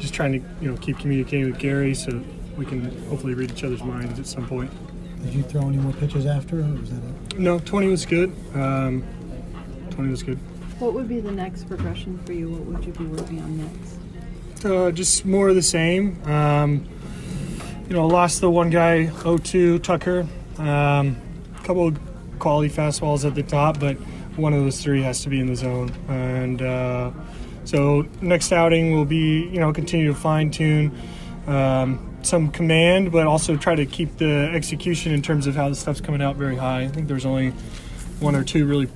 Just trying to you know keep communicating with Gary so we can hopefully read each other's minds at some point. Did you throw any more pitches after, or was that it? No, 20 was good. Um, 20 was good. What would be the next progression for you? What would you be working on next? Uh, just more of the same. Um, you know, lost the one guy, 0-2, Tucker. Um, a couple of quality fastballs at the top, but one of those three has to be in the zone. And uh, so next outing will be, you know, continue to fine tune um, some command, but also try to keep the execution in terms of how the stuff's coming out very high. I think there's only one or two really,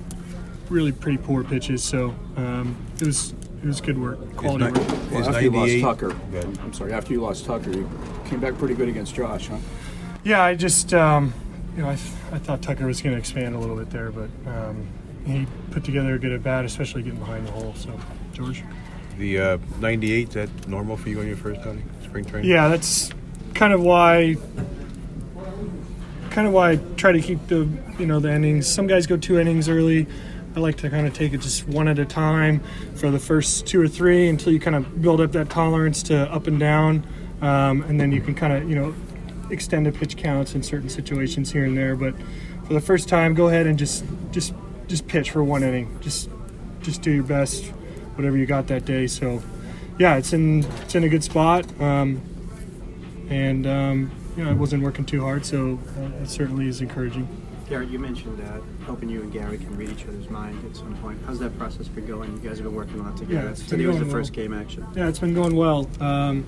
really pretty poor pitches. So um, it was it was good work, quality not- work. Well, after you lost Tucker, Good. I'm sorry, after you lost Tucker, you came back pretty good against Josh, huh? Yeah, I just, um, you know, I, th- I thought Tucker was going to expand a little bit there, but um, he put together a good at bat, especially getting behind the hole. So, George. The uh, 98, is that normal for you on your first outing? Spring training? Yeah, that's kind of why, kind of why I try to keep the, you know, the innings. Some guys go two innings early. I like to kind of take it just one at a time for the first two or three until you kind of build up that tolerance to up and down, um, and then you can kind of, you know, extend the pitch counts in certain situations here and there. But for the first time, go ahead and just just just pitch for one inning. Just just do your best, whatever you got that day. So, yeah, it's in it's in a good spot, um, and um, you know, I wasn't working too hard, so uh, it certainly is encouraging. Gerrit, you mentioned uh, hoping you and Gary can read each other's mind at some point. How's that process been going? You guys have been working a lot together. Yeah, it's Today was the going first game action. Yeah, it's been going well. Um,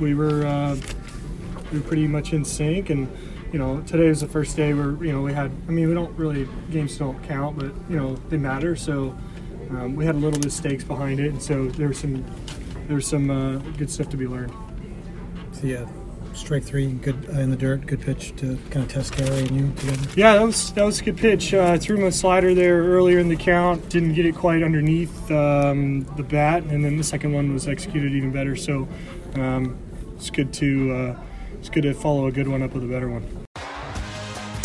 we were uh, we were pretty much in sync, and you know today was the first day where you know we had. I mean, we don't really games don't count, but you know they matter. So um, we had a little bit of stakes behind it, and so there was some there was some uh, good stuff to be learned. So yeah, strike three, good uh, in the dirt, good pitch to kind of test Gary and you together. Yeah, that was that was a good pitch. Uh, I threw a slider there earlier in the count. Didn't get it quite underneath um, the bat, and then the second one was executed even better. So um, it's good to uh, it's good to follow a good one up with a better one.